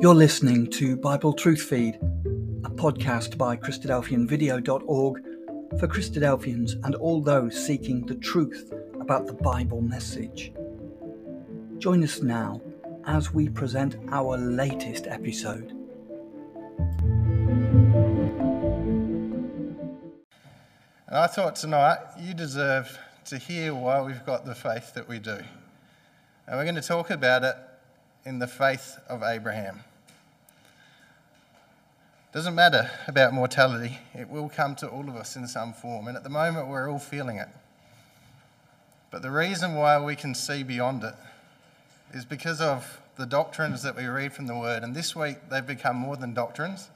You're listening to Bible Truth Feed, a podcast by Christadelphianvideo.org for Christadelphians and all those seeking the truth about the Bible message. Join us now as we present our latest episode. And I thought tonight you deserve to hear why we've got the faith that we do. And we're going to talk about it in the faith of Abraham. Doesn't matter about mortality, it will come to all of us in some form. And at the moment, we're all feeling it. But the reason why we can see beyond it is because of the doctrines that we read from the Word. And this week, they've become more than doctrines,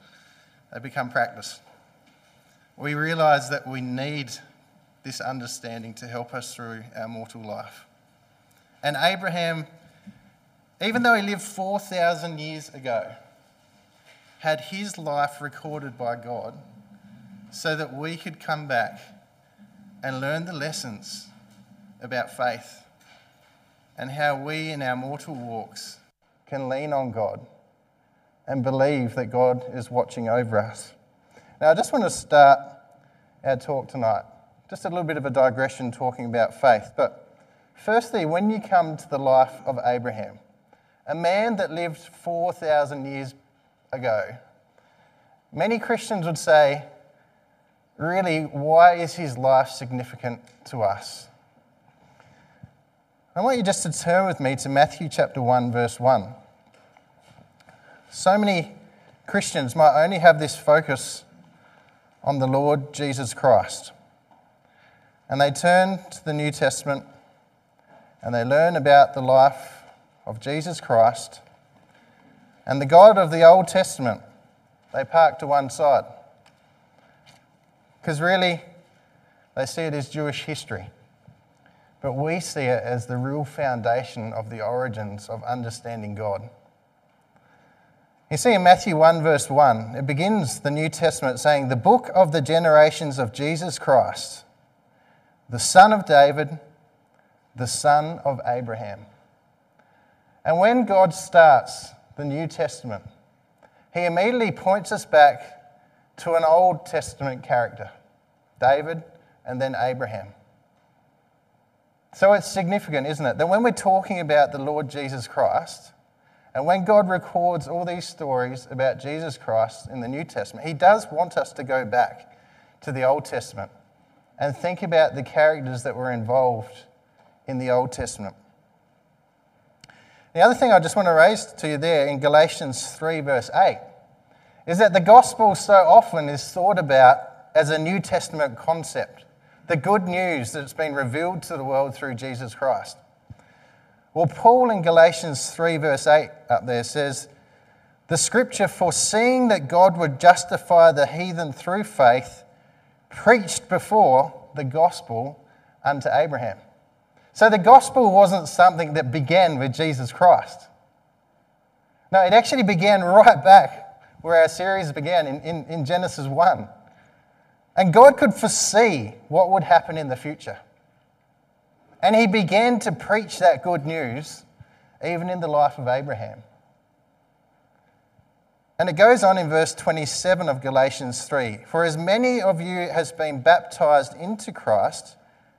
they've become practice. We realize that we need this understanding to help us through our mortal life. And Abraham, even though he lived 4,000 years ago, had his life recorded by God so that we could come back and learn the lessons about faith and how we in our mortal walks can lean on God and believe that God is watching over us. Now, I just want to start our talk tonight. Just a little bit of a digression talking about faith. But firstly, when you come to the life of Abraham, a man that lived 4,000 years ago. Many Christians would say, really, why is his life significant to us? I want you just to turn with me to Matthew chapter 1, verse 1. So many Christians might only have this focus on the Lord Jesus Christ. And they turn to the New Testament and they learn about the life of Jesus Christ and the God of the Old Testament, they park to one side. Because really, they see it as Jewish history. But we see it as the real foundation of the origins of understanding God. You see in Matthew 1, verse 1, it begins the New Testament saying, The book of the generations of Jesus Christ, the son of David, the son of Abraham. And when God starts the New Testament, he immediately points us back to an Old Testament character, David and then Abraham. So it's significant, isn't it, that when we're talking about the Lord Jesus Christ, and when God records all these stories about Jesus Christ in the New Testament, He does want us to go back to the Old Testament and think about the characters that were involved in the Old Testament. The other thing I just want to raise to you there in Galatians 3, verse 8, is that the gospel so often is thought about as a New Testament concept, the good news that's been revealed to the world through Jesus Christ. Well, Paul in Galatians 3, verse 8 up there says, The scripture, foreseeing that God would justify the heathen through faith, preached before the gospel unto Abraham. So the gospel wasn't something that began with Jesus Christ. No, it actually began right back where our series began in, in, in Genesis 1. And God could foresee what would happen in the future. And he began to preach that good news even in the life of Abraham. And it goes on in verse 27 of Galatians 3 For as many of you as been baptized into Christ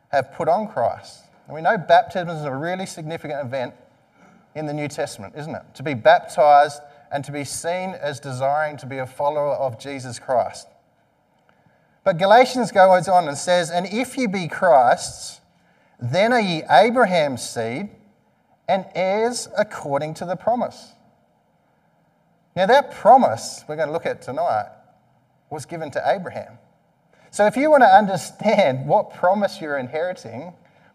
have put on Christ. And we know baptism is a really significant event in the New Testament, isn't it? To be baptized and to be seen as desiring to be a follower of Jesus Christ. But Galatians goes on and says, And if you be Christ's, then are ye Abraham's seed and heirs according to the promise. Now, that promise we're going to look at tonight was given to Abraham. So, if you want to understand what promise you're inheriting,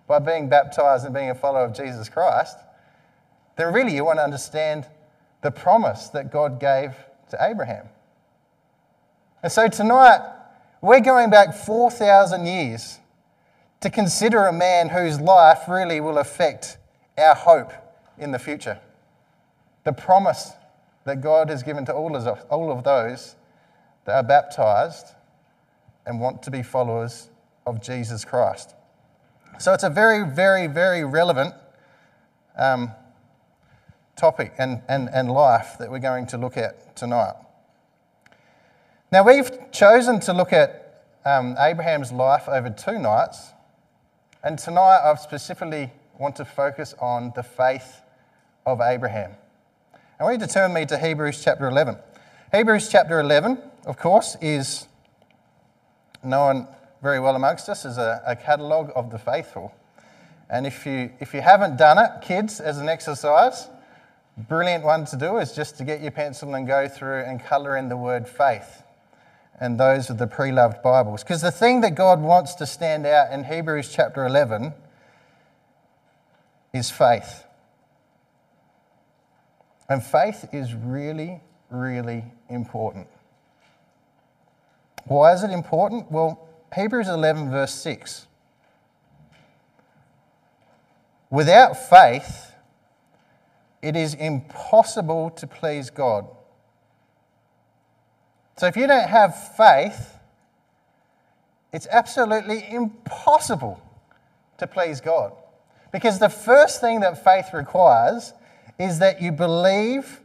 by being baptized and being a follower of Jesus Christ, then really you want to understand the promise that God gave to Abraham. And so tonight, we're going back 4,000 years to consider a man whose life really will affect our hope in the future. The promise that God has given to all of, all of those that are baptized and want to be followers of Jesus Christ. So it's a very, very, very relevant um, topic and, and, and life that we're going to look at tonight. Now, we've chosen to look at um, Abraham's life over two nights, and tonight I specifically want to focus on the faith of Abraham. I want you to turn me to Hebrews chapter 11. Hebrews chapter 11, of course, is known very well amongst us is a, a catalogue of the faithful. And if you, if you haven't done it, kids, as an exercise, brilliant one to do is just to get your pencil and go through and colour in the word faith and those are the pre loved Bibles. Because the thing that God wants to stand out in Hebrews chapter 11 is faith. And faith is really, really important. Why is it important? Well, Hebrews 11, verse 6. Without faith, it is impossible to please God. So if you don't have faith, it's absolutely impossible to please God. Because the first thing that faith requires is that you believe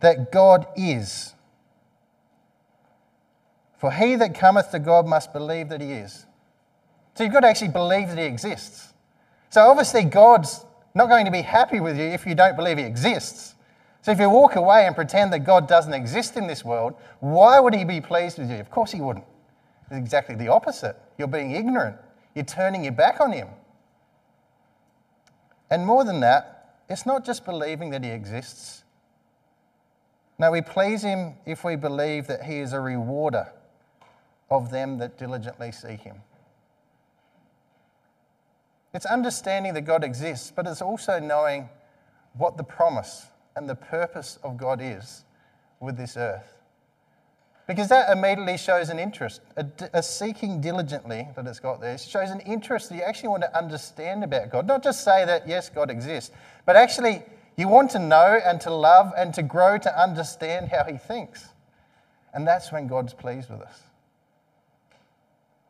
that God is. For he that cometh to God must believe that he is. So you've got to actually believe that he exists. So obviously, God's not going to be happy with you if you don't believe he exists. So if you walk away and pretend that God doesn't exist in this world, why would he be pleased with you? Of course he wouldn't. It's exactly the opposite. You're being ignorant, you're turning your back on him. And more than that, it's not just believing that he exists. No, we please him if we believe that he is a rewarder of them that diligently seek him. It's understanding that God exists, but it's also knowing what the promise and the purpose of God is with this earth. Because that immediately shows an interest, a, a, seeking diligently that it's got there. It shows an interest that you actually want to understand about God. Not just say that, yes, God exists, but actually you want to know and to love and to grow to understand how He thinks. And that's when God's pleased with us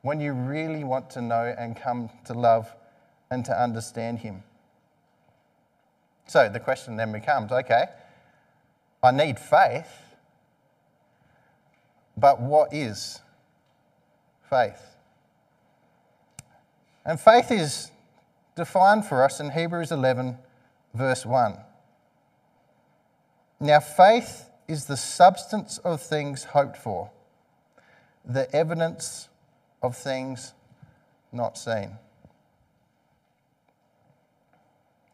when you really want to know and come to love and to understand Him. So the question then becomes okay, I need faith, but what is faith? And faith is defined for us in Hebrews 11, verse 1. Now, faith is the substance of things hoped for, the evidence of things not seen.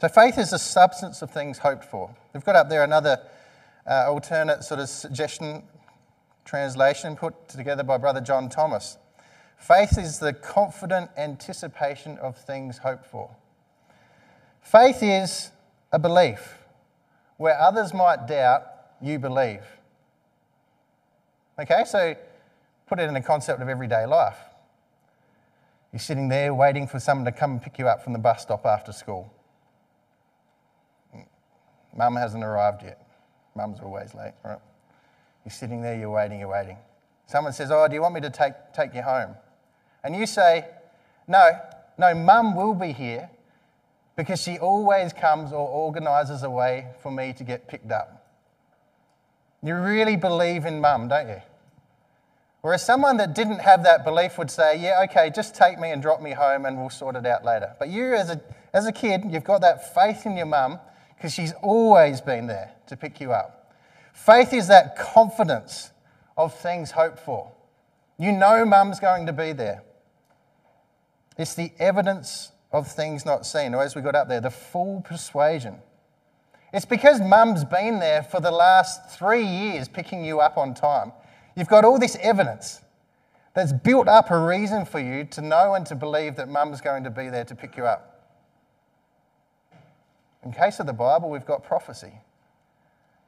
So faith is the substance of things hoped for. We've got up there another uh, alternate sort of suggestion translation put together by Brother John Thomas. Faith is the confident anticipation of things hoped for. Faith is a belief. Where others might doubt, you believe. Okay, so put it in a concept of everyday life. You're sitting there waiting for someone to come and pick you up from the bus stop after school. Mum hasn't arrived yet. Mum's always late, right? You're sitting there, you're waiting, you're waiting. Someone says, Oh, do you want me to take, take you home? And you say, No, no, mum will be here because she always comes or organises a way for me to get picked up. You really believe in mum, don't you? Whereas someone that didn't have that belief would say, Yeah, okay, just take me and drop me home and we'll sort it out later. But you, as a, as a kid, you've got that faith in your mum because she's always been there to pick you up. Faith is that confidence of things hoped for. You know mum's going to be there. It's the evidence of things not seen, or as we got up there, the full persuasion. It's because mum's been there for the last three years picking you up on time. You've got all this evidence that's built up a reason for you to know and to believe that mum's going to be there to pick you up. In case of the Bible, we've got prophecy.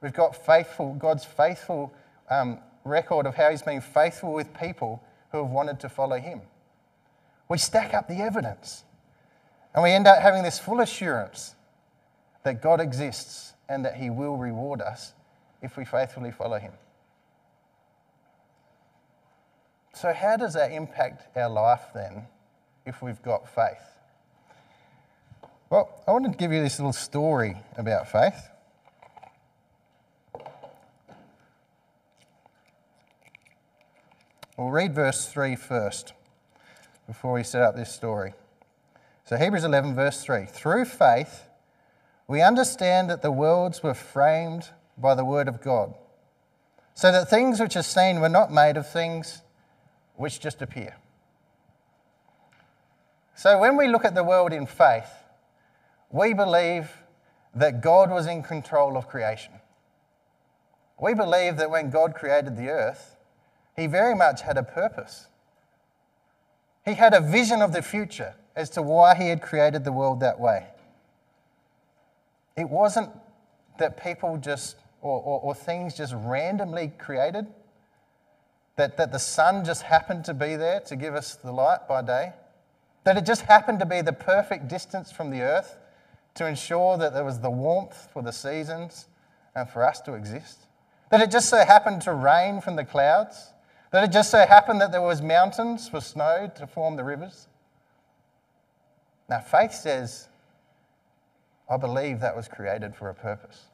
We've got faithful, God's faithful um, record of how he's been faithful with people who have wanted to follow him. We stack up the evidence and we end up having this full assurance that God exists and that he will reward us if we faithfully follow him. So, how does that impact our life then if we've got faith? Well, I wanted to give you this little story about faith. We'll read verse 3 first before we set up this story. So, Hebrews 11, verse 3 Through faith, we understand that the worlds were framed by the word of God, so that things which are seen were not made of things which just appear. So, when we look at the world in faith, we believe that God was in control of creation. We believe that when God created the earth, he very much had a purpose. He had a vision of the future as to why he had created the world that way. It wasn't that people just, or, or, or things just randomly created, that, that the sun just happened to be there to give us the light by day, that it just happened to be the perfect distance from the earth to ensure that there was the warmth for the seasons and for us to exist. That it just so happened to rain from the clouds. That it just so happened that there was mountains for snow to form the rivers. Now, faith says, I believe that was created for a purpose.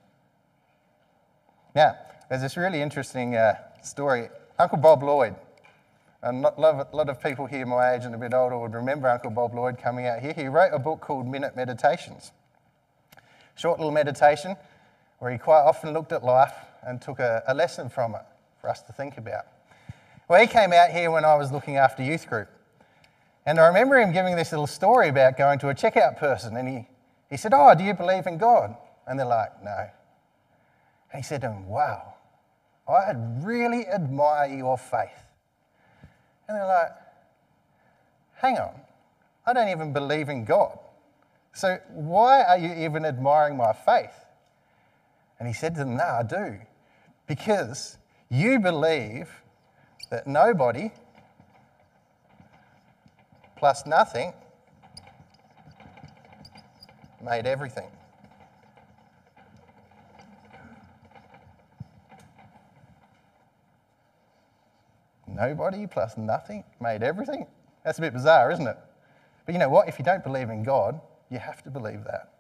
Now, there's this really interesting uh, story. Uncle Bob Lloyd, and a lot of people here my age and a bit older would remember Uncle Bob Lloyd coming out here. He wrote a book called Minute Meditations. Short little meditation where he quite often looked at life and took a, a lesson from it for us to think about. Well, he came out here when I was looking after youth group. And I remember him giving this little story about going to a checkout person. And he, he said, Oh, do you believe in God? And they're like, No. And he said to them, Wow, I really admire your faith. And they're like, Hang on, I don't even believe in God. So why are you even admiring my faith? And he said to them, No, I do. Because you believe that nobody plus nothing made everything. Nobody plus nothing made everything? That's a bit bizarre, isn't it? But you know what? If you don't believe in God, you have to believe that.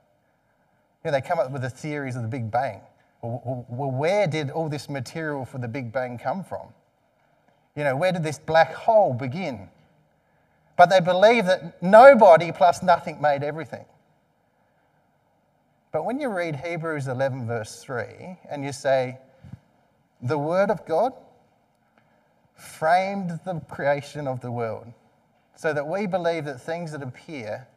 You know, they come up with the theories of the Big Bang. Well, where did all this material for the Big Bang come from? You know, where did this black hole begin? But they believe that nobody plus nothing made everything. But when you read Hebrews 11, verse 3, and you say, the Word of God framed the creation of the world, so that we believe that things that appear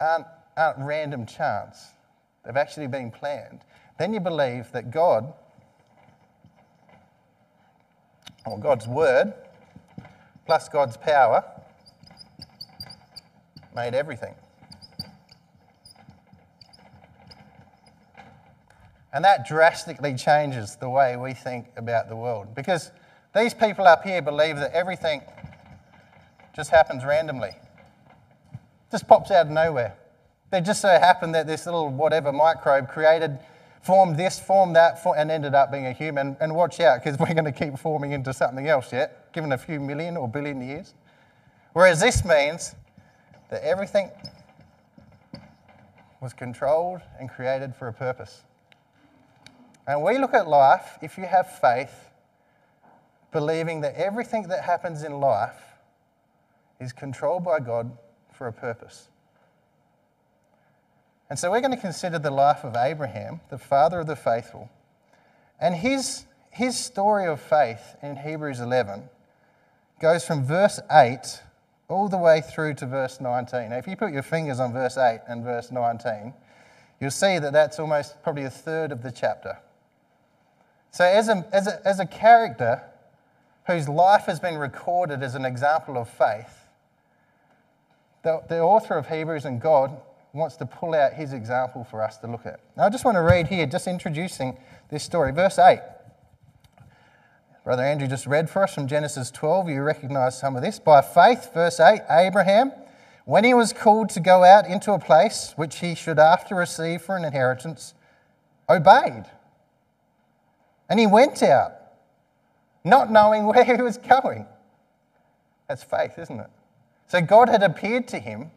aren't, aren't random chance, they've actually been planned. Then you believe that God, or God's Word, plus God's power, made everything. And that drastically changes the way we think about the world. Because these people up here believe that everything just happens randomly, just pops out of nowhere. They just so happen that this little whatever microbe created, formed this, formed that, and ended up being a human. And watch out, because we're going to keep forming into something else yet, given a few million or billion years. Whereas this means that everything was controlled and created for a purpose. And we look at life, if you have faith, believing that everything that happens in life is controlled by God for a purpose. And so we're going to consider the life of Abraham, the father of the faithful. And his, his story of faith in Hebrews 11 goes from verse 8 all the way through to verse 19. Now, if you put your fingers on verse 8 and verse 19, you'll see that that's almost probably a third of the chapter. So, as a, as a, as a character whose life has been recorded as an example of faith, the, the author of Hebrews and God wants to pull out his example for us to look at. Now, I just want to read here, just introducing this story. Verse 8. Brother Andrew just read for us from Genesis 12. You recognize some of this. By faith, verse 8, Abraham, when he was called to go out into a place which he should after receive for an inheritance, obeyed and he went out, not knowing where he was going. That's faith, isn't it? So God had appeared to him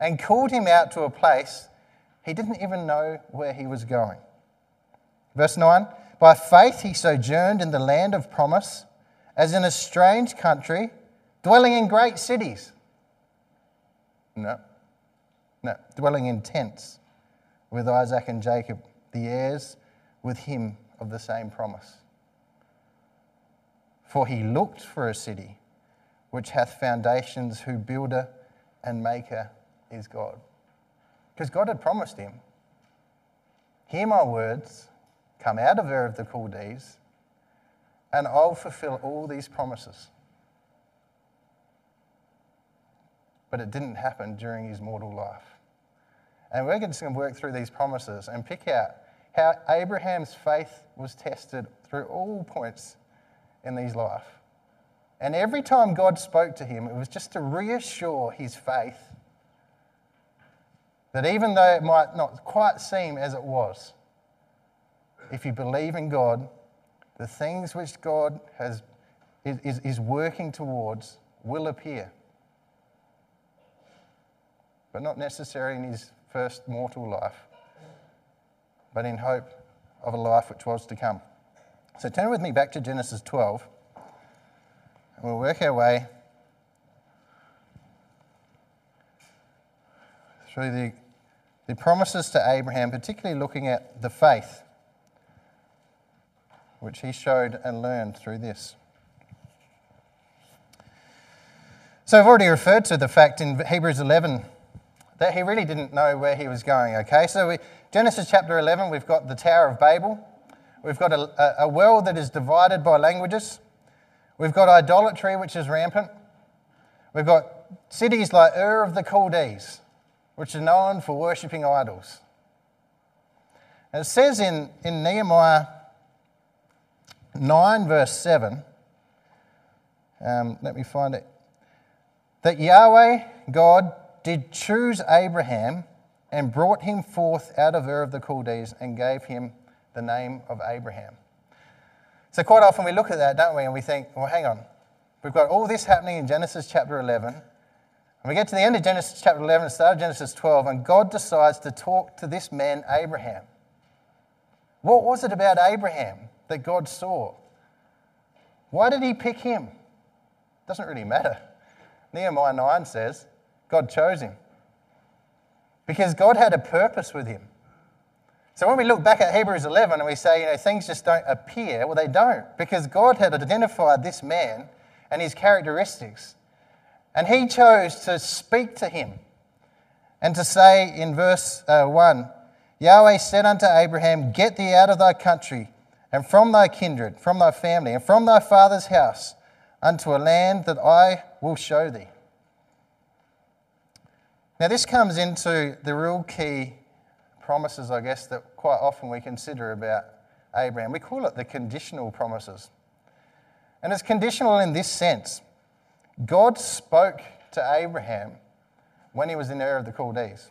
and called him out to a place he didn't even know where he was going. Verse 9 By faith he sojourned in the land of promise, as in a strange country, dwelling in great cities. No, no, dwelling in tents with Isaac and Jacob, the heirs with him of the same promise. For he looked for a city which hath foundations, whose builder and maker is God. Because God had promised him, Hear my words, come out of Ur of the Chaldees, and I'll fulfill all these promises. But it didn't happen during his mortal life. And we're just going to work through these promises and pick out how Abraham's faith was tested through all points in his life. And every time God spoke to him, it was just to reassure his faith that even though it might not quite seem as it was, if you believe in God, the things which God has, is, is working towards will appear. But not necessarily in his first mortal life, but in hope of a life which was to come. So turn with me back to Genesis 12, and we'll work our way through the, the promises to Abraham, particularly looking at the faith which he showed and learned through this. So I've already referred to the fact in Hebrews 11 that he really didn't know where he was going, okay? So we, Genesis chapter 11, we've got the Tower of Babel. We've got a, a world that is divided by languages. We've got idolatry, which is rampant. We've got cities like Ur of the Chaldees, which are known for worshipping idols. It says in, in Nehemiah 9, verse 7, um, let me find it, that Yahweh, God, did choose Abraham and brought him forth out of Ur of the Chaldees and gave him the name of Abraham. So, quite often we look at that, don't we, and we think, well, hang on. We've got all this happening in Genesis chapter 11. And we get to the end of Genesis chapter 11 and start of Genesis 12, and God decides to talk to this man, Abraham. What was it about Abraham that God saw? Why did he pick him? Doesn't really matter. Nehemiah 9 says God chose him because God had a purpose with him. So when we look back at Hebrews 11 and we say, you know, things just don't appear, well, they don't, because God had identified this man and his characteristics. And he chose to speak to him and to say in verse uh, 1 Yahweh said unto Abraham, Get thee out of thy country, and from thy kindred, from thy family, and from thy father's house, unto a land that I will show thee. Now, this comes into the real key promises, I guess, that quite often we consider about Abraham. We call it the conditional promises. And it's conditional in this sense God spoke to Abraham when he was in Ur of the Chaldees.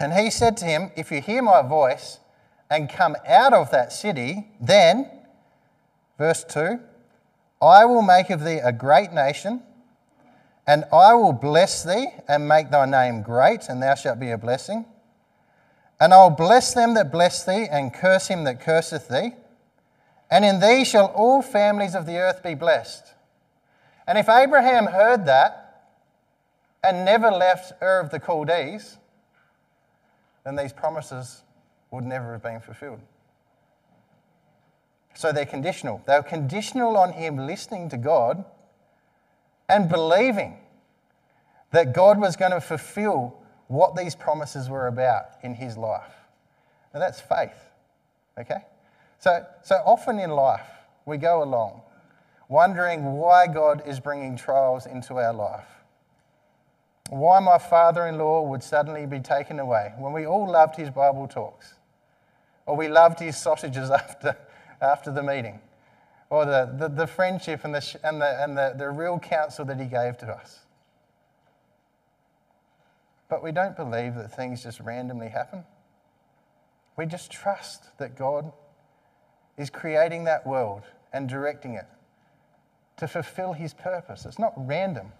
And he said to him, If you hear my voice and come out of that city, then, verse 2, I will make of thee a great nation, and I will bless thee and make thy name great, and thou shalt be a blessing. And I'll bless them that bless thee, and curse him that curseth thee. And in thee shall all families of the earth be blessed. And if Abraham heard that and never left Ur of the Chaldees, then these promises would never have been fulfilled. So they're conditional. They're conditional on him listening to God and believing that God was going to fulfill what these promises were about in his life. Now that's faith, okay? So, so often in life, we go along wondering why God is bringing trials into our life. Why my father in law would suddenly be taken away when we all loved his Bible talks, or we loved his sausages after, after the meeting, or the, the, the friendship and, the, and, the, and the, the real counsel that he gave to us. But we don't believe that things just randomly happen. We just trust that God is creating that world and directing it to fulfill his purpose. It's not random,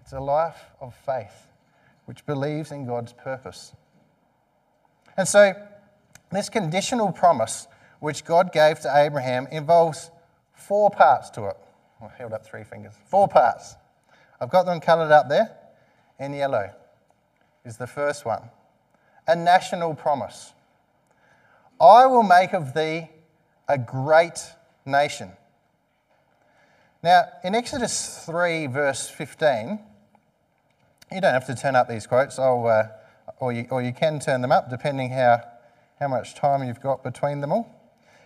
it's a life of faith which believes in God's purpose. And so, this conditional promise which God gave to Abraham involves four parts to it. I held up three fingers. Four parts. I've got them coloured up there in yellow, is the first one. A national promise. I will make of thee a great nation. Now, in Exodus 3, verse 15, you don't have to turn up these quotes, uh, or, you, or you can turn them up depending how, how much time you've got between them all.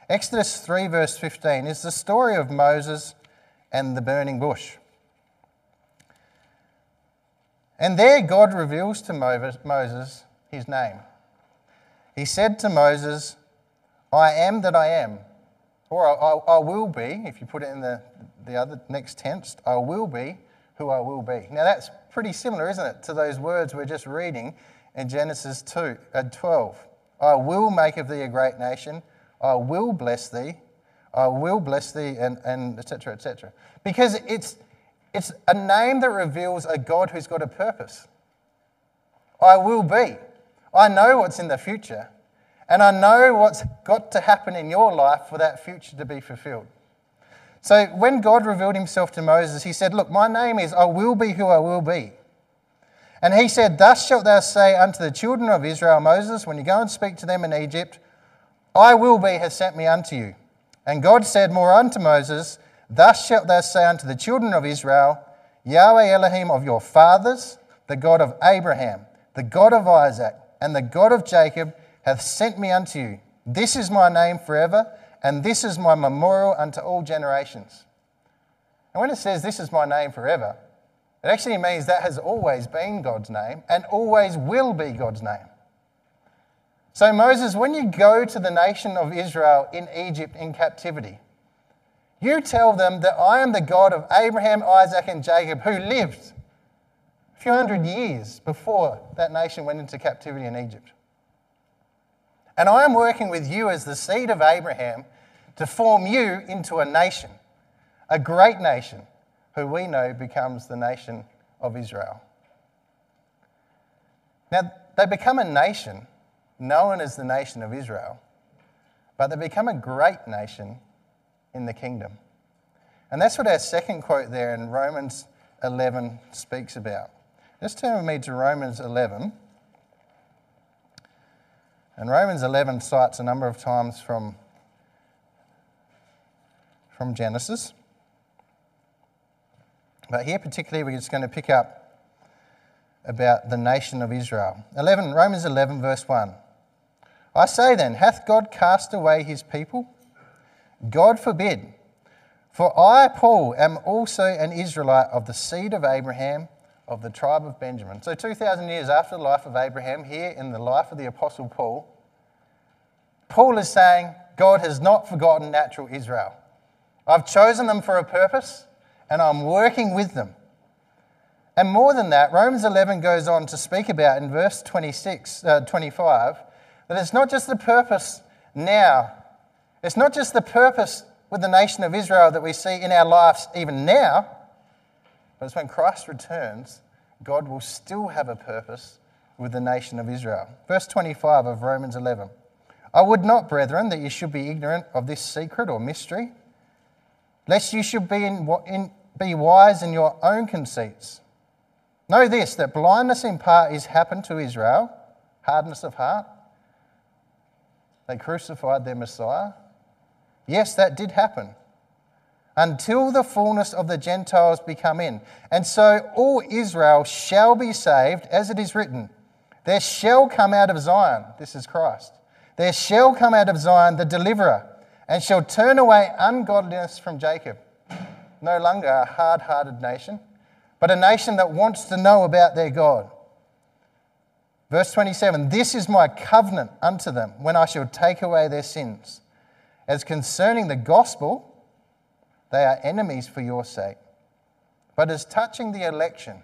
Exodus 3, verse 15, is the story of Moses and the burning bush. And there God reveals to Moses his name. He said to Moses, I am that I am. Or I, I, I, will be, if you put it in the, the other next tense, I will be who I will be. Now that's pretty similar, isn't it, to those words we're just reading in Genesis 2, uh, 12. I will make of thee a great nation. I will bless thee. I will bless thee, and, and etc. etc. Because it's, it's a name that reveals a God who's got a purpose. I will be. I know what's in the future, and I know what's got to happen in your life for that future to be fulfilled. So when God revealed himself to Moses, he said, Look, my name is I will be who I will be. And he said, Thus shalt thou say unto the children of Israel, Moses, when you go and speak to them in Egypt, I will be has sent me unto you. And God said more unto Moses, Thus shalt thou say unto the children of Israel, Yahweh Elohim of your fathers, the God of Abraham, the God of Isaac, and the God of Jacob, hath sent me unto you. This is my name forever, and this is my memorial unto all generations. And when it says, This is my name forever, it actually means that has always been God's name and always will be God's name. So, Moses, when you go to the nation of Israel in Egypt in captivity, you tell them that I am the God of Abraham, Isaac, and Jacob who lived a few hundred years before that nation went into captivity in Egypt. And I am working with you as the seed of Abraham to form you into a nation, a great nation, who we know becomes the nation of Israel. Now, they become a nation known as the nation of Israel, but they become a great nation in the kingdom. And that's what our second quote there in Romans 11 speaks about. Just turn with me to Romans 11. And Romans 11 cites a number of times from, from Genesis. But here, particularly, we're just going to pick up about the nation of Israel. 11, Romans 11, verse 1. I say then, hath God cast away his people? God forbid. For I, Paul, am also an Israelite of the seed of Abraham, of the tribe of Benjamin. So, 2,000 years after the life of Abraham, here in the life of the Apostle Paul, Paul is saying, God has not forgotten natural Israel. I've chosen them for a purpose, and I'm working with them. And more than that, Romans 11 goes on to speak about in verse 26, uh, 25 that it's not just the purpose now it's not just the purpose with the nation of Israel that we see in our lives even now, but it's when Christ returns, God will still have a purpose with the nation of Israel. Verse 25 of Romans 11. I would not, brethren, that you should be ignorant of this secret or mystery, lest you should be, in, in, be wise in your own conceits. Know this, that blindness in part is happened to Israel, hardness of heart. They crucified their Messiah. Yes, that did happen. Until the fullness of the Gentiles be come in. And so all Israel shall be saved, as it is written There shall come out of Zion, this is Christ, there shall come out of Zion the deliverer, and shall turn away ungodliness from Jacob. No longer a hard hearted nation, but a nation that wants to know about their God. Verse 27 This is my covenant unto them when I shall take away their sins. As concerning the gospel, they are enemies for your sake. But as touching the election,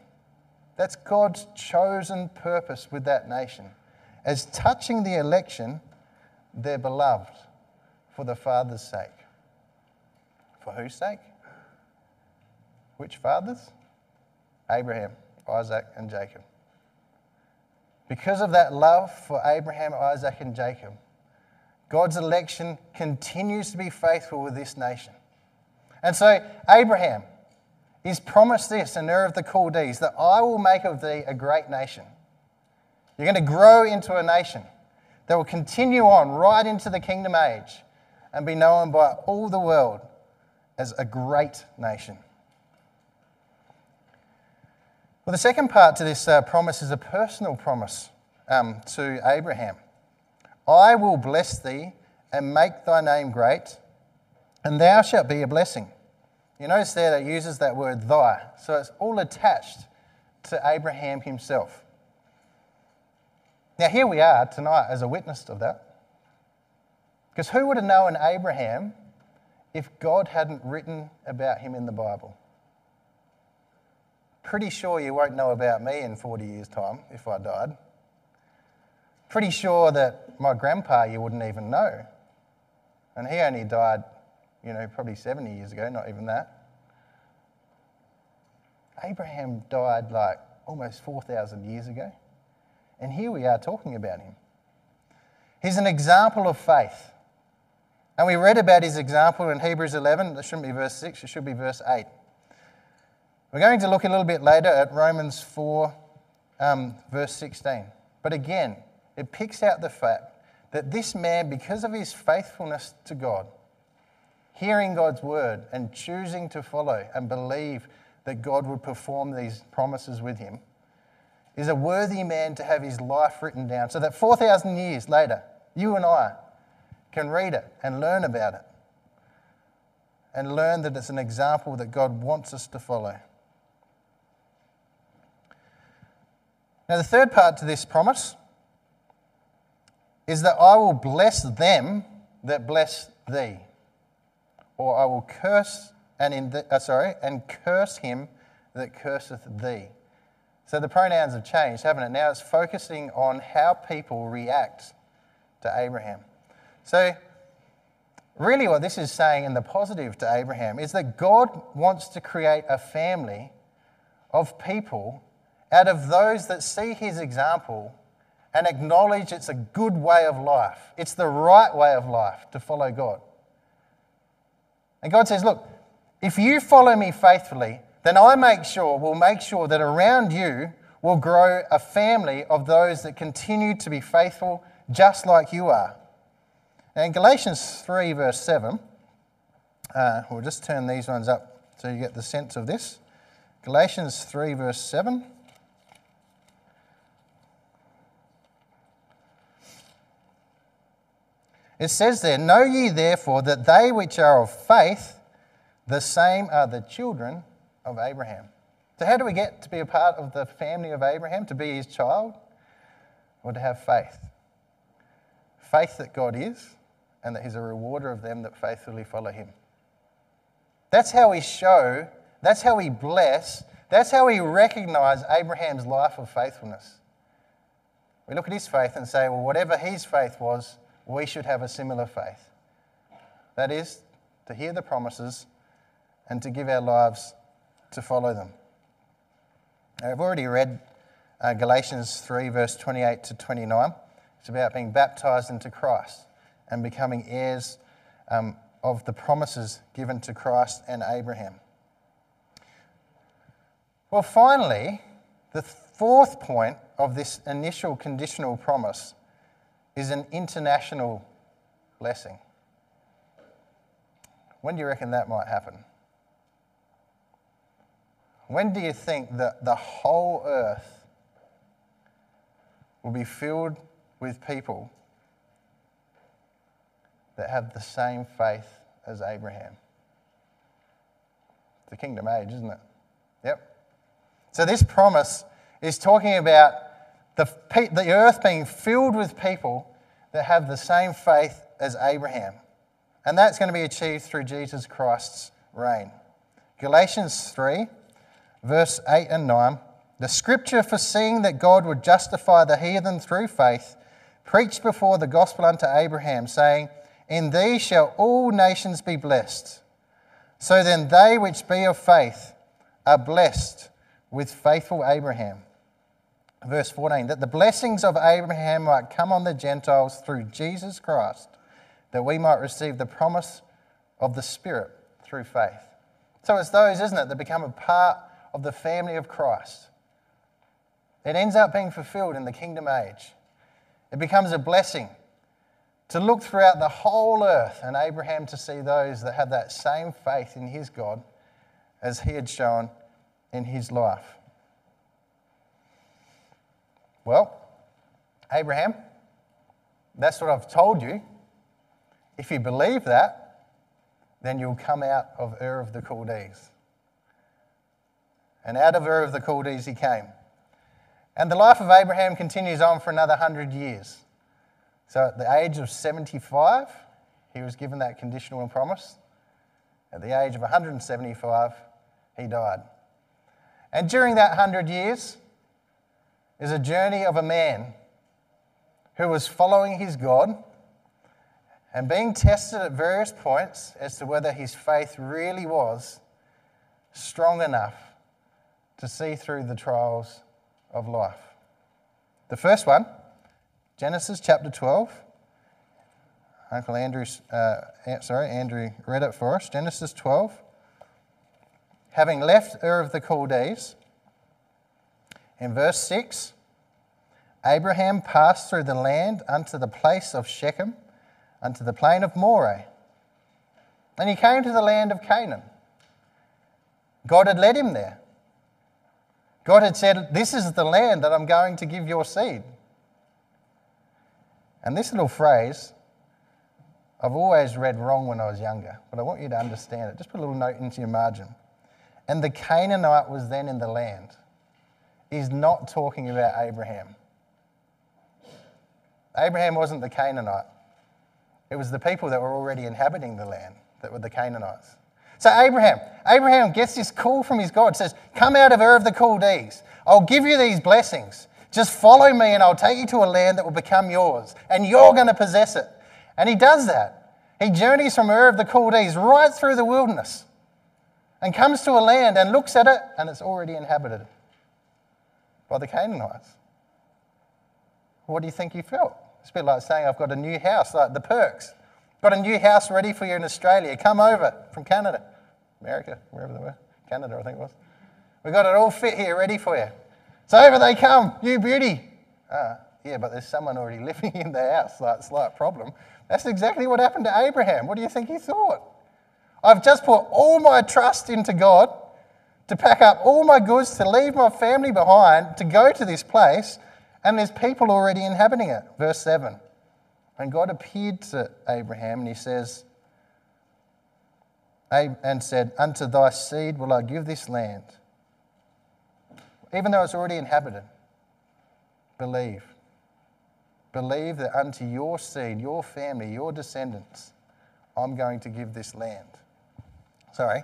that's God's chosen purpose with that nation. As touching the election, they're beloved for the Father's sake. For whose sake? Which fathers? Abraham, Isaac, and Jacob. Because of that love for Abraham, Isaac, and Jacob, God's election continues to be faithful with this nation. And so, Abraham is promised this in Ur of the Chaldees that I will make of thee a great nation. You're going to grow into a nation that will continue on right into the kingdom age and be known by all the world as a great nation. Well, the second part to this uh, promise is a personal promise um, to Abraham I will bless thee and make thy name great, and thou shalt be a blessing. You notice there that uses that word thy, so it's all attached to Abraham himself. Now, here we are tonight as a witness of that. Because who would have known Abraham if God hadn't written about him in the Bible? Pretty sure you won't know about me in 40 years' time if I died. Pretty sure that my grandpa you wouldn't even know. And he only died, you know, probably 70 years ago, not even that. Abraham died like almost 4,000 years ago. And here we are talking about him. He's an example of faith. And we read about his example in Hebrews 11. It shouldn't be verse 6, it should be verse 8. We're going to look a little bit later at Romans 4, um, verse 16. But again, it picks out the fact that this man, because of his faithfulness to God, hearing God's word and choosing to follow and believe that God would perform these promises with him, is a worthy man to have his life written down so that 4,000 years later, you and I can read it and learn about it and learn that it's an example that God wants us to follow. Now, the third part to this promise is that I will bless them that bless thee, or I will curse and in the, uh, sorry, and curse him that curseth thee. So the pronouns have changed, haven't it? Now it's focusing on how people react to Abraham. So, really, what this is saying in the positive to Abraham is that God wants to create a family of people out of those that see his example and acknowledge it's a good way of life. It's the right way of life to follow God. And God says, Look, if you follow me faithfully, then I make sure, will make sure that around you will grow a family of those that continue to be faithful just like you are. Now in Galatians 3, verse 7, uh, we'll just turn these ones up so you get the sense of this. Galatians 3, verse 7. It says there, Know ye therefore that they which are of faith, the same are the children of Abraham. So, how do we get to be a part of the family of Abraham, to be his child? Or to have faith? Faith that God is and that he's a rewarder of them that faithfully follow him. That's how we show, that's how we bless, that's how we recognize Abraham's life of faithfulness. We look at his faith and say, well, whatever his faith was, we should have a similar faith. That is, to hear the promises and to give our lives to follow them. I've already read uh, Galatians 3, verse 28 to 29. It's about being baptized into Christ and becoming heirs um, of the promises given to Christ and Abraham. Well, finally, the fourth point of this initial conditional promise is an international blessing. When do you reckon that might happen? When do you think that the whole earth will be filled with people that have the same faith as Abraham? The kingdom age, isn't it? Yep. So, this promise is talking about the, the earth being filled with people that have the same faith as Abraham. And that's going to be achieved through Jesus Christ's reign. Galatians 3 verse 8 and 9, the scripture foreseeing that God would justify the heathen through faith, preached before the gospel unto Abraham, saying, In thee shall all nations be blessed. So then they which be of faith are blessed with faithful Abraham. Verse 14, that the blessings of Abraham might come on the Gentiles through Jesus Christ, that we might receive the promise of the Spirit through faith. So it's those, isn't it, that become a part of the family of Christ. It ends up being fulfilled in the kingdom age. It becomes a blessing to look throughout the whole earth and Abraham to see those that have that same faith in his God as he had shown in his life. Well, Abraham, that's what I've told you. If you believe that, then you'll come out of Ur of the Chaldees. And out of Ur of the Chaldees he came. And the life of Abraham continues on for another hundred years. So at the age of 75, he was given that conditional promise. At the age of 175, he died. And during that hundred years is a journey of a man who was following his God and being tested at various points as to whether his faith really was strong enough to see through the trials of life. The first one, Genesis chapter 12. Uncle Andrew, uh, sorry, Andrew read it for us. Genesis 12. Having left Ur of the Chaldees, in verse 6, Abraham passed through the land unto the place of Shechem, unto the plain of Moreh. And he came to the land of Canaan. God had led him there. God had said, This is the land that I'm going to give your seed. And this little phrase, I've always read wrong when I was younger, but I want you to understand it. Just put a little note into your margin. And the Canaanite was then in the land. He's not talking about Abraham. Abraham wasn't the Canaanite, it was the people that were already inhabiting the land that were the Canaanites. So Abraham, Abraham gets this call from his God, says, Come out of Ur of the Chaldees. I'll give you these blessings. Just follow me and I'll take you to a land that will become yours, and you're going to possess it. And he does that. He journeys from Ur of the Chaldees right through the wilderness and comes to a land and looks at it, and it's already inhabited by the Canaanites. What do you think he felt? It's a bit like saying, I've got a new house, like the perks. Got a new house ready for you in Australia. Come over from Canada, America, wherever they were. Canada, I think it was. We've got it all fit here, ready for you. So over they come, you beauty. Ah, yeah, but there's someone already living in the house, like slight problem. That's exactly what happened to Abraham. What do you think he thought? I've just put all my trust into God to pack up all my goods, to leave my family behind, to go to this place, and there's people already inhabiting it. Verse 7. And God appeared to Abraham and he says, and said, Unto thy seed will I give this land. Even though it's already inhabited, believe. Believe that unto your seed, your family, your descendants, I'm going to give this land. Sorry.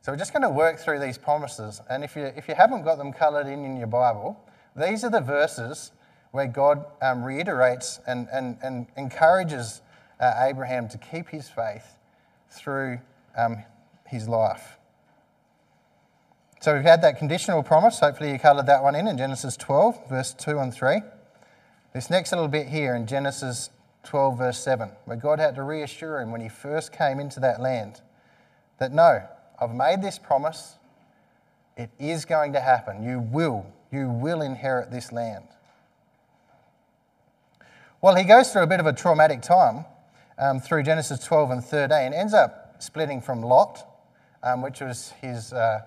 So we're just going to work through these promises. And if you, if you haven't got them coloured in in your Bible, these are the verses where God um, reiterates and, and, and encourages uh, Abraham to keep his faith through um, his life. So we've had that conditional promise. Hopefully, you coloured that one in in Genesis 12, verse 2 and 3. This next little bit here in Genesis 12, verse 7, where God had to reassure him when he first came into that land that no, I've made this promise. It is going to happen. You will. You will inherit this land. Well, he goes through a bit of a traumatic time um, through Genesis 12 and 13, ends up splitting from Lot, um, which was his, uh,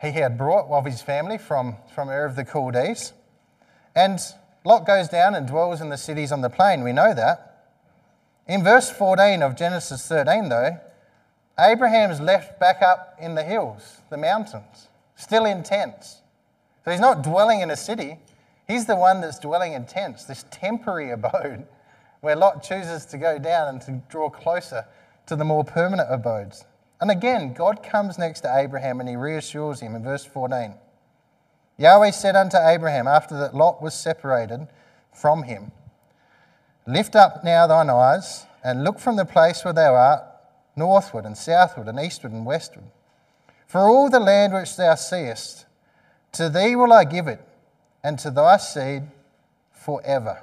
he had brought of his family from, from Ur of the Chaldees. And Lot goes down and dwells in the cities on the plain. We know that. In verse 14 of Genesis 13, though, Abraham's left back up in the hills, the mountains, still in tents. So he's not dwelling in a city, He's the one that's dwelling in tents, this temporary abode where Lot chooses to go down and to draw closer to the more permanent abodes. And again, God comes next to Abraham and he reassures him in verse 14. Yahweh said unto Abraham, after that Lot was separated from him, Lift up now thine eyes and look from the place where thou art northward and southward and eastward and westward. For all the land which thou seest, to thee will I give it and to thy seed forever.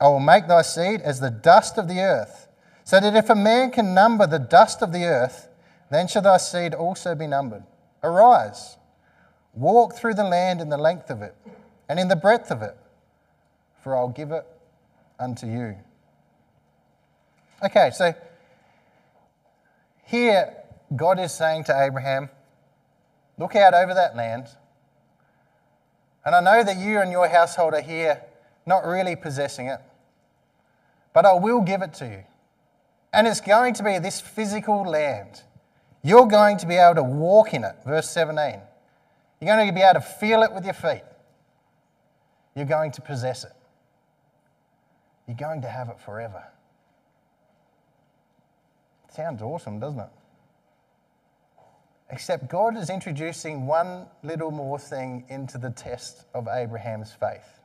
I will make thy seed as the dust of the earth, so that if a man can number the dust of the earth, Then shall thy seed also be numbered. Arise, walk through the land in the length of it, and in the breadth of it, for I'll give it unto you. Okay, so here God is saying to Abraham, Look out over that land. And I know that you and your household are here not really possessing it, but I will give it to you. And it's going to be this physical land. You're going to be able to walk in it. Verse 17. You're going to be able to feel it with your feet. You're going to possess it. You're going to have it forever. Sounds awesome, doesn't it? Except God is introducing one little more thing into the test of Abraham's faith.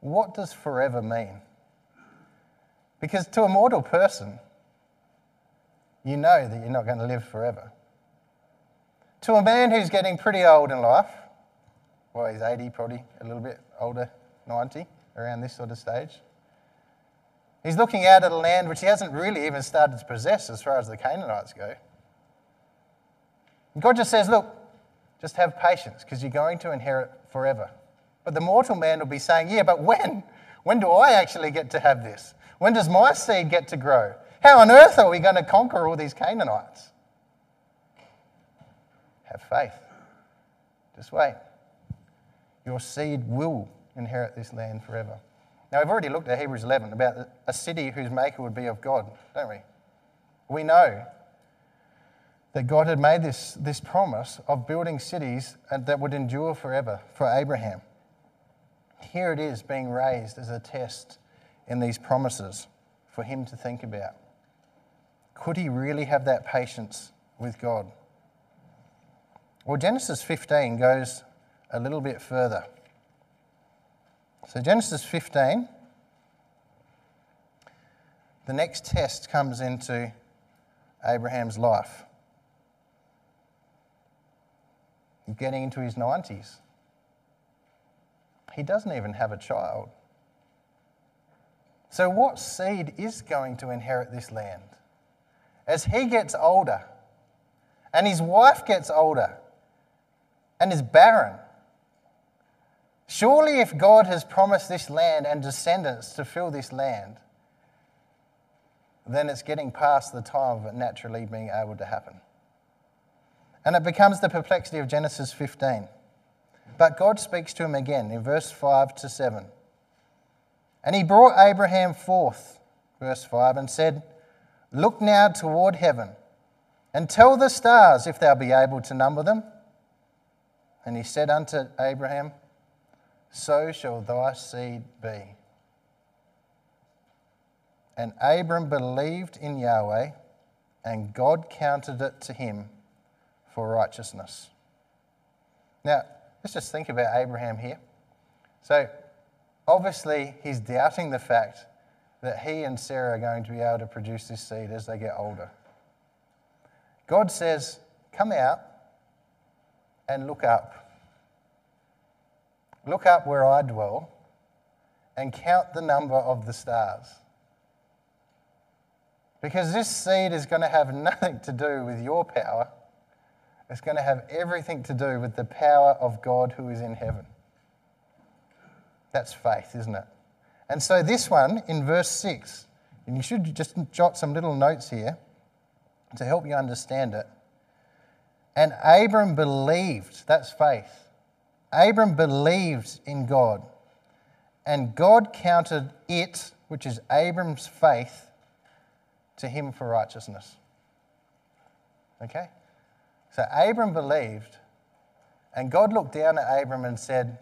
What does forever mean? Because to a mortal person, you know that you're not going to live forever. To a man who's getting pretty old in life, well, he's 80, probably a little bit older, 90, around this sort of stage. He's looking out at a land which he hasn't really even started to possess as far as the Canaanites go. And God just says, Look, just have patience because you're going to inherit forever. But the mortal man will be saying, Yeah, but when? When do I actually get to have this? When does my seed get to grow? How on earth are we going to conquer all these Canaanites? Have faith. Just wait. Your seed will inherit this land forever. Now, we've already looked at Hebrews 11 about a city whose maker would be of God, don't we? We know that God had made this, this promise of building cities that would endure forever for Abraham. Here it is being raised as a test in these promises for him to think about. Could he really have that patience with God? Well, Genesis 15 goes a little bit further. So, Genesis 15, the next test comes into Abraham's life. getting into his 90s. He doesn't even have a child. So, what seed is going to inherit this land? As he gets older, and his wife gets older, and is barren, surely if God has promised this land and descendants to fill this land, then it's getting past the time of it naturally being able to happen. And it becomes the perplexity of Genesis 15. But God speaks to him again in verse 5 to 7. And he brought Abraham forth, verse 5, and said, Look now toward heaven, and tell the stars if thou be able to number them. And he said unto Abraham, So shall thy seed be. And Abram believed in Yahweh, and God counted it to him for righteousness. Now, let's just think about Abraham here. So, obviously, he's doubting the fact that he and Sarah are going to be able to produce this seed as they get older. God says, Come out and look up. Look up where I dwell and count the number of the stars. Because this seed is going to have nothing to do with your power it's going to have everything to do with the power of God who is in heaven. That's faith, isn't it? And so, this one in verse 6, and you should just jot some little notes here to help you understand it. And Abram believed, that's faith. Abram believed in God, and God counted it, which is Abram's faith, to him for righteousness. Okay? So Abram believed, and God looked down at Abram and said,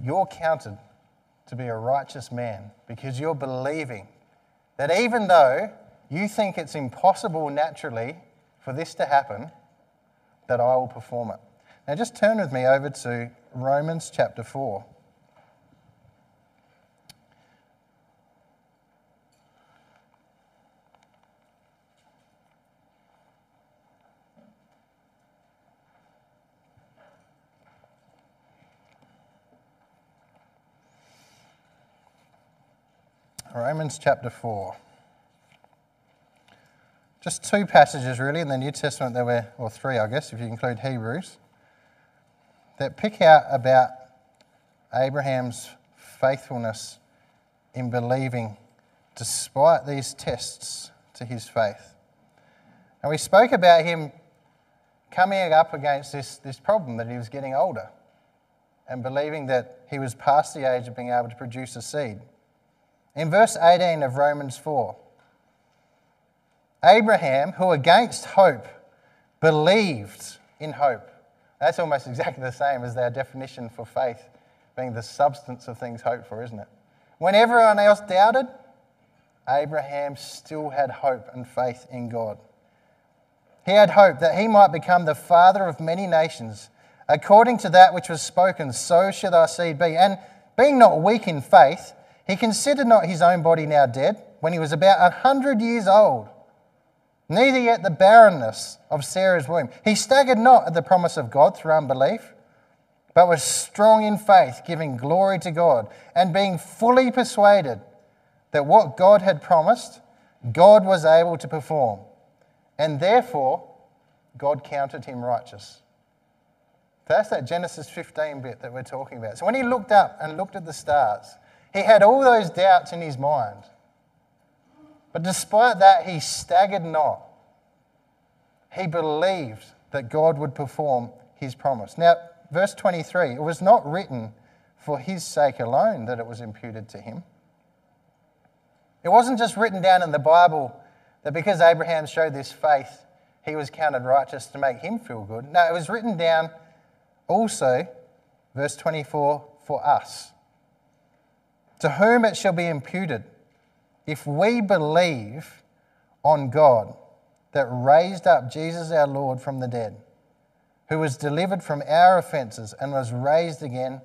You're counted to be a righteous man because you're believing that even though you think it's impossible naturally for this to happen, that I will perform it. Now, just turn with me over to Romans chapter 4. Romans chapter 4. just two passages really in the New Testament that were, or three, I guess, if you include Hebrews, that pick out about Abraham's faithfulness in believing despite these tests to his faith. And we spoke about him coming up against this, this problem that he was getting older and believing that he was past the age of being able to produce a seed. In verse 18 of Romans 4, Abraham, who against hope believed in hope. That's almost exactly the same as their definition for faith being the substance of things hoped for, isn't it? When everyone else doubted, Abraham still had hope and faith in God. He had hope that he might become the father of many nations. According to that which was spoken, so shall thy seed be. And being not weak in faith, he considered not his own body now dead, when he was about a hundred years old, neither yet the barrenness of Sarah's womb. He staggered not at the promise of God through unbelief, but was strong in faith, giving glory to God, and being fully persuaded that what God had promised, God was able to perform. And therefore, God counted him righteous. That's that Genesis 15 bit that we're talking about. So when he looked up and looked at the stars, he had all those doubts in his mind. But despite that, he staggered not. He believed that God would perform his promise. Now, verse 23 it was not written for his sake alone that it was imputed to him. It wasn't just written down in the Bible that because Abraham showed this faith, he was counted righteous to make him feel good. No, it was written down also, verse 24, for us. To whom it shall be imputed, if we believe on God that raised up Jesus our Lord from the dead, who was delivered from our offences and was raised again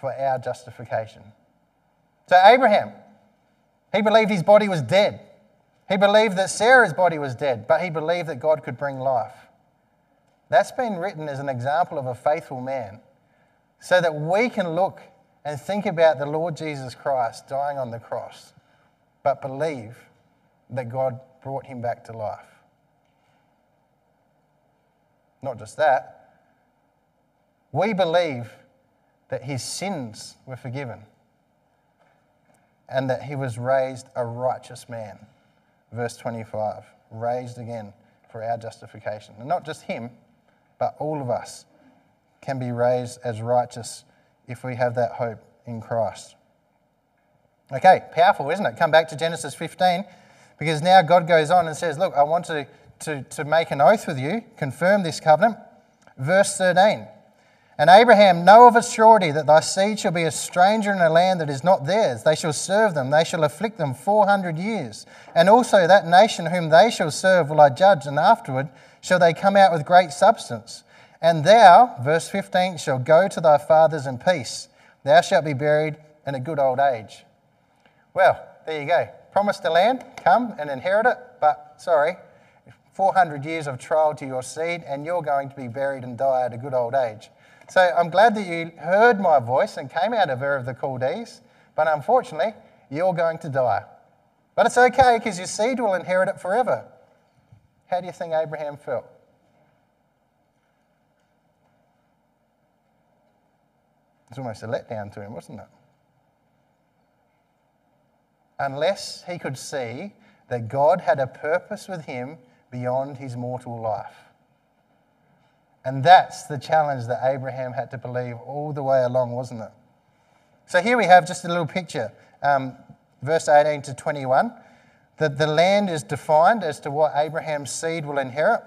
for our justification. So, Abraham, he believed his body was dead. He believed that Sarah's body was dead, but he believed that God could bring life. That's been written as an example of a faithful man so that we can look and think about the Lord Jesus Christ dying on the cross, but believe that God brought him back to life. Not just that, we believe that his sins were forgiven and that he was raised a righteous man. Verse 25 raised again for our justification. And not just him, but all of us can be raised as righteous if we have that hope in Christ. Okay, powerful, isn't it? Come back to Genesis 15 because now God goes on and says, Look, I want to, to, to make an oath with you, confirm this covenant. Verse 13 and Abraham, know of a surety that thy seed shall be a stranger in a land that is not theirs. They shall serve them, they shall afflict them four hundred years. And also that nation whom they shall serve will I judge, and afterward shall they come out with great substance. And thou, verse 15, shall go to thy fathers in peace. Thou shalt be buried in a good old age. Well, there you go. Promise the land, come and inherit it, but sorry, 400 years of trial to your seed, and you're going to be buried and die at a good old age. So I'm glad that you heard my voice and came out of Ur of the Chaldees, but unfortunately, you're going to die. But it's okay because your seed will inherit it forever. How do you think Abraham felt? It's almost a letdown to him, wasn't it? Unless he could see that God had a purpose with him beyond his mortal life. And that's the challenge that Abraham had to believe all the way along, wasn't it? So here we have just a little picture, um, verse 18 to 21, that the land is defined as to what Abraham's seed will inherit.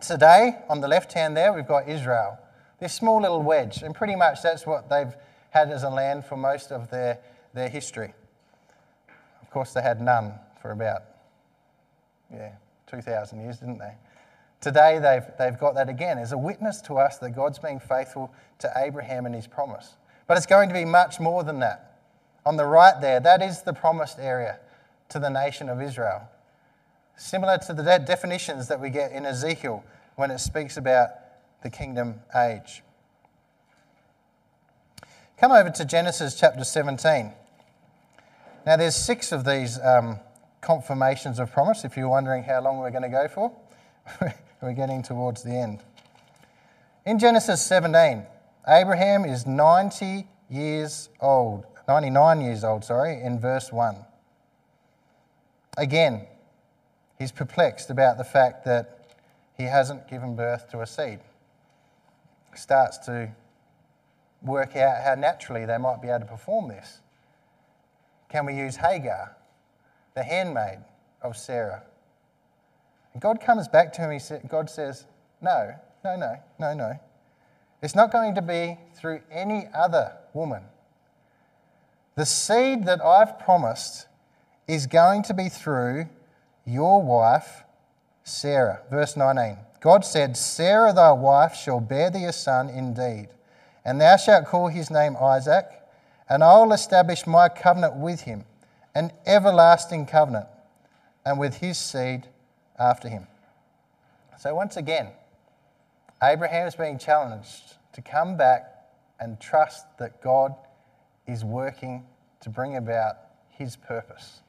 Today, on the left hand there, we've got Israel, this small little wedge, and pretty much that's what they've had as a land for most of their, their history. Of course, they had none for about, yeah, 2,000 years, didn't they? Today, they've, they've got that again as a witness to us that God's being faithful to Abraham and his promise. But it's going to be much more than that. On the right there, that is the promised area to the nation of Israel. Similar to the definitions that we get in Ezekiel when it speaks about the kingdom age. Come over to Genesis chapter 17. Now, there's six of these um, confirmations of promise, if you're wondering how long we're going to go for. we're getting towards the end. In Genesis 17, Abraham is 90 years old, 99 years old, sorry, in verse 1. Again, he's perplexed about the fact that he hasn't given birth to a seed. Starts to work out how naturally they might be able to perform this. Can we use Hagar, the handmaid of Sarah? And God comes back to him. God says, No, no, no, no, no. It's not going to be through any other woman. The seed that I've promised is going to be through your wife, Sarah. Verse 19 God said, Sarah thy wife shall bear thee a son indeed, and thou shalt call his name Isaac, and I will establish my covenant with him, an everlasting covenant, and with his seed after him. So once again, Abraham is being challenged to come back and trust that God is working to bring about his purpose.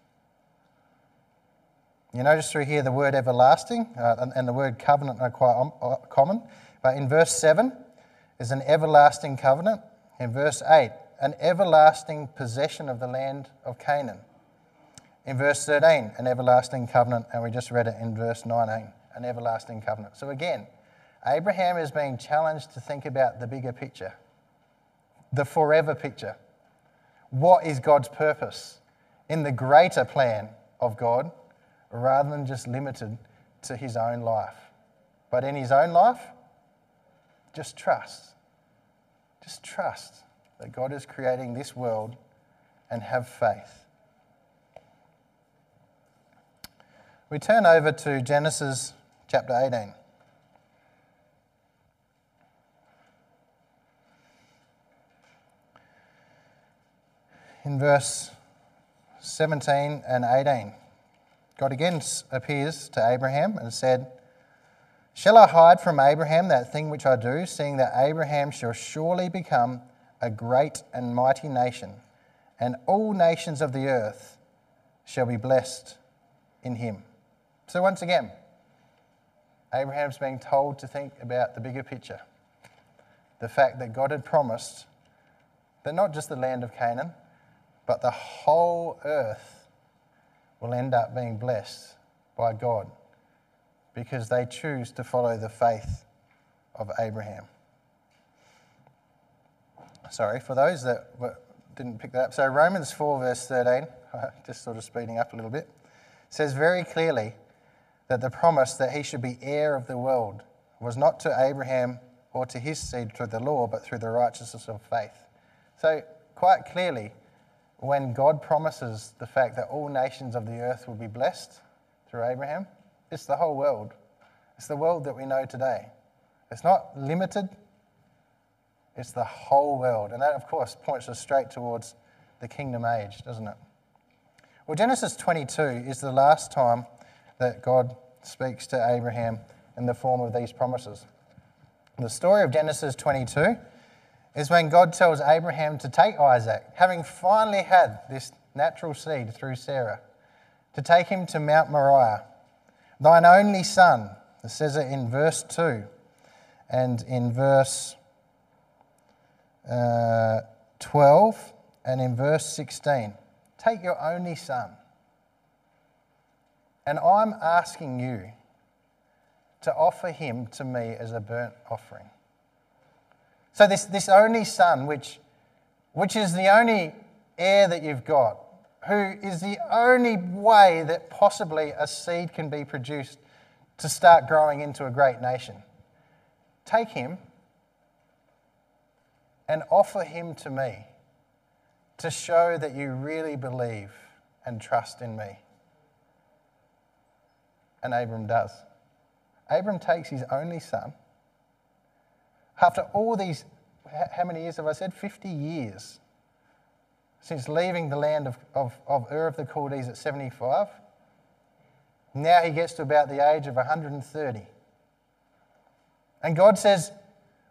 You notice through here the word everlasting uh, and, the word covenant are quite uh, common. But in verse 7 is an everlasting covenant. In verse 8, an everlasting possession of the land of Canaan. In verse 13, an everlasting covenant. And we just read it in verse 19, an everlasting covenant. So again, Abraham is being challenged to think about the bigger picture, the forever picture. What is God's purpose in the greater plan of God rather than just limited to his own life? But in his own life, just trust. Just trust that God is creating this world and have faith. We turn over to Genesis chapter 18. in verse 17 and 18. God again appears to Abraham and said, Shall I hide from Abraham that thing which I do, seeing that Abraham shall surely become a great and mighty nation, and all nations of the earth shall be blessed in him? So, once again, Abraham's being told to think about the bigger picture. The fact that God had promised that not just the land of Canaan, but the whole earth will end up being blessed by God because they choose to follow the faith of Abraham. Sorry, for those that didn't pick that up. So, Romans 4, verse 13, just sort of speeding up a little bit, says very clearly that the promise that he should be heir of the world was not to Abraham or to his seed through the law, but through the righteousness of faith. So, quite clearly, when God promises the fact that all nations of the earth will be blessed through Abraham, it's the whole world. It's the world that we know today. It's not limited, it's the whole world. And that, of course, points us straight towards the kingdom age, doesn't it? Well, Genesis 22 is the last time that God speaks to Abraham in the form of these promises. The story of Genesis 22 is when God tells Abraham to take Isaac, having finally had this natural seed through Sarah, to take him to Mount Moriah, thine only son. It says it in verse 2 and in verse uh, 12 and in verse 16. Take your only son. And I'm asking you to offer him to me as a burnt offering. So, this, this only son, which, which is the only heir that you've got, who is the only way that possibly a seed can be produced to start growing into a great nation, take him and offer him to me to show that you really believe and trust in me. And Abram does. Abram takes his only son after all these, how many years have I said? 50 years since leaving the land of, of, of Ur of the Chaldees at 75. Now he gets to about the age of 130. And God says,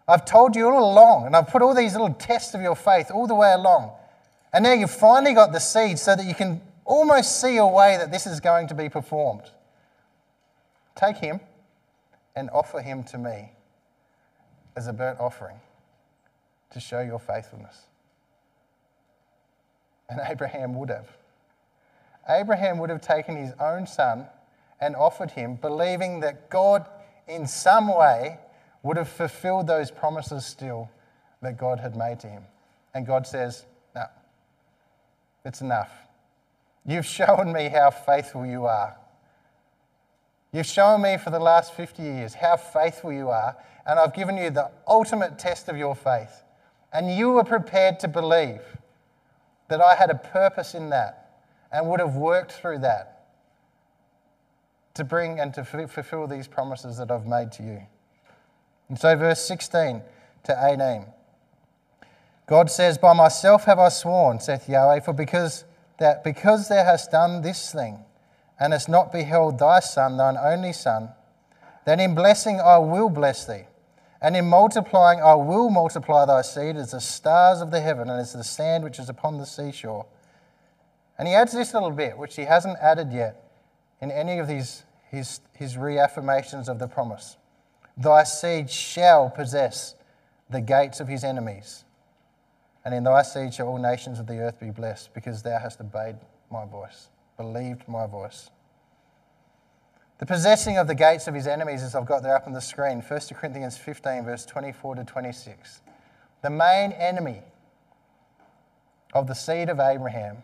I've told you all along, and I've put all these little tests of your faith all the way along. And now you've finally got the seed so that you can almost see a way that this is going to be performed. Take him and offer him to me as a burnt offering to show your faithfulness. And Abraham would have. Abraham would have taken his own son and offered him, believing that God, in some way, would have fulfilled those promises still that God had made to him. And God says, No, it's enough. You've shown me how faithful you are. You've shown me for the last 50 years how faithful you are, and I've given you the ultimate test of your faith. And you were prepared to believe that I had a purpose in that and would have worked through that to bring and to fulfill these promises that I've made to you. And so, verse 16 to 18 God says, By myself have I sworn, saith Yahweh, for because that because thou hast done this thing, and hast not beheld thy son, thine only son, then in blessing I will bless thee, and in multiplying I will multiply thy seed as the stars of the heaven and as the sand which is upon the seashore. And he adds this little bit, which he hasn't added yet in any of these, his, his reaffirmations of the promise. Thy seed shall possess the gates of his enemies. And in thy seed shall all nations of the earth be blessed, because thou hast obeyed my voice, believed my voice. The possessing of the gates of his enemies, as I've got there up on the screen, 1 Corinthians 15, verse 24 to 26. The main enemy of the seed of Abraham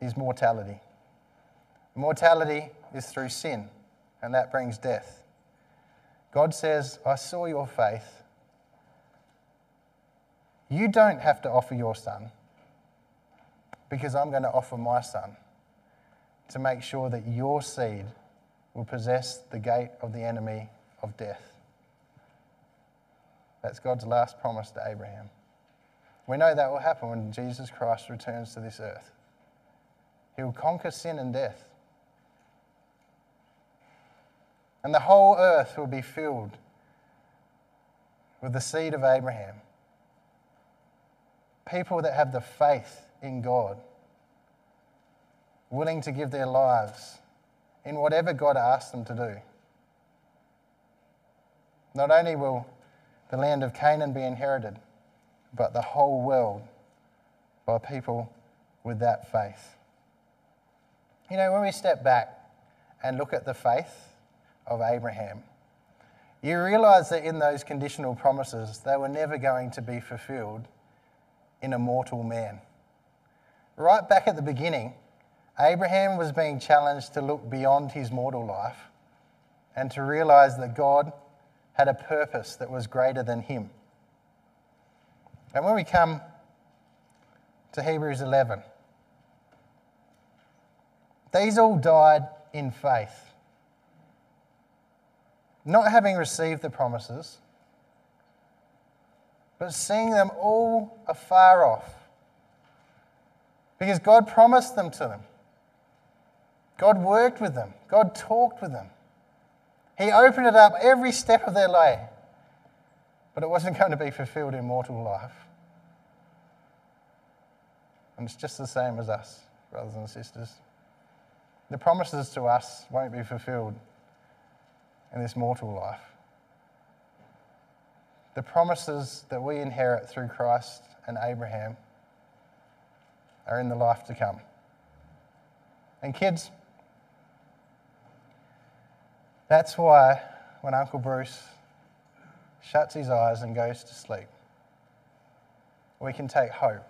is mortality. Mortality is through sin, and that brings death. God says, I saw your faith. You don't have to offer your son because I'm going to offer my son to make sure that your seed will possess the gate of the enemy of death. That's God's last promise to Abraham. We know that will happen when Jesus Christ returns to this earth. He will conquer sin and death. And the whole earth will be filled with the seed of Abraham. People that have the faith in God, willing to give their lives in whatever God asks them to do. Not only will the land of Canaan be inherited, but the whole world by people with that faith. You know, when we step back and look at the faith of Abraham, you realize that in those conditional promises, they were never going to be fulfilled in a mortal man. Right back at the beginning, Abraham was being challenged to look beyond his mortal life and to realize that God had a purpose that was greater than him. And when we come to Hebrews 11, these all died in faith, not having received the promises, but seeing them all afar off, because God promised them to them. God worked with them, God talked with them. He opened it up every step of their way, but it wasn't going to be fulfilled in mortal life. And it's just the same as us, brothers and sisters. The promises to us won't be fulfilled in this mortal life. The promises that we inherit through Christ and Abraham are in the life to come. And kids, that's why when Uncle Bruce shuts his eyes and goes to sleep, we can take hope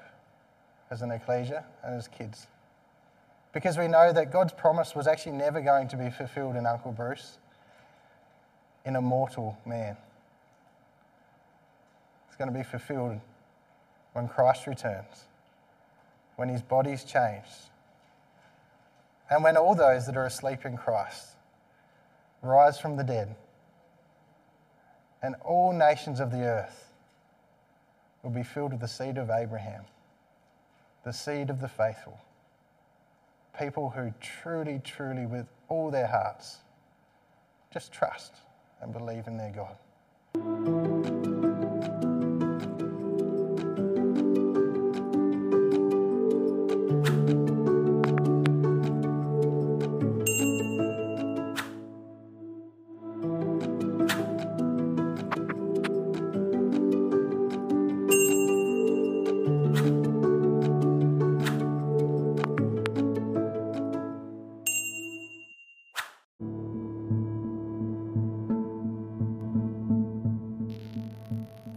as an ecclesia and as kids. Because we know that God's promise was actually never going to be fulfilled in Uncle Bruce, in a mortal man. It's going to be fulfilled when Christ returns, when his body's changed, and when all those that are asleep in Christ rise from the dead, and all nations of the earth will be filled with the seed of Abraham, the seed of the faithful. People who truly, truly, with all their hearts, just trust and believe in their God.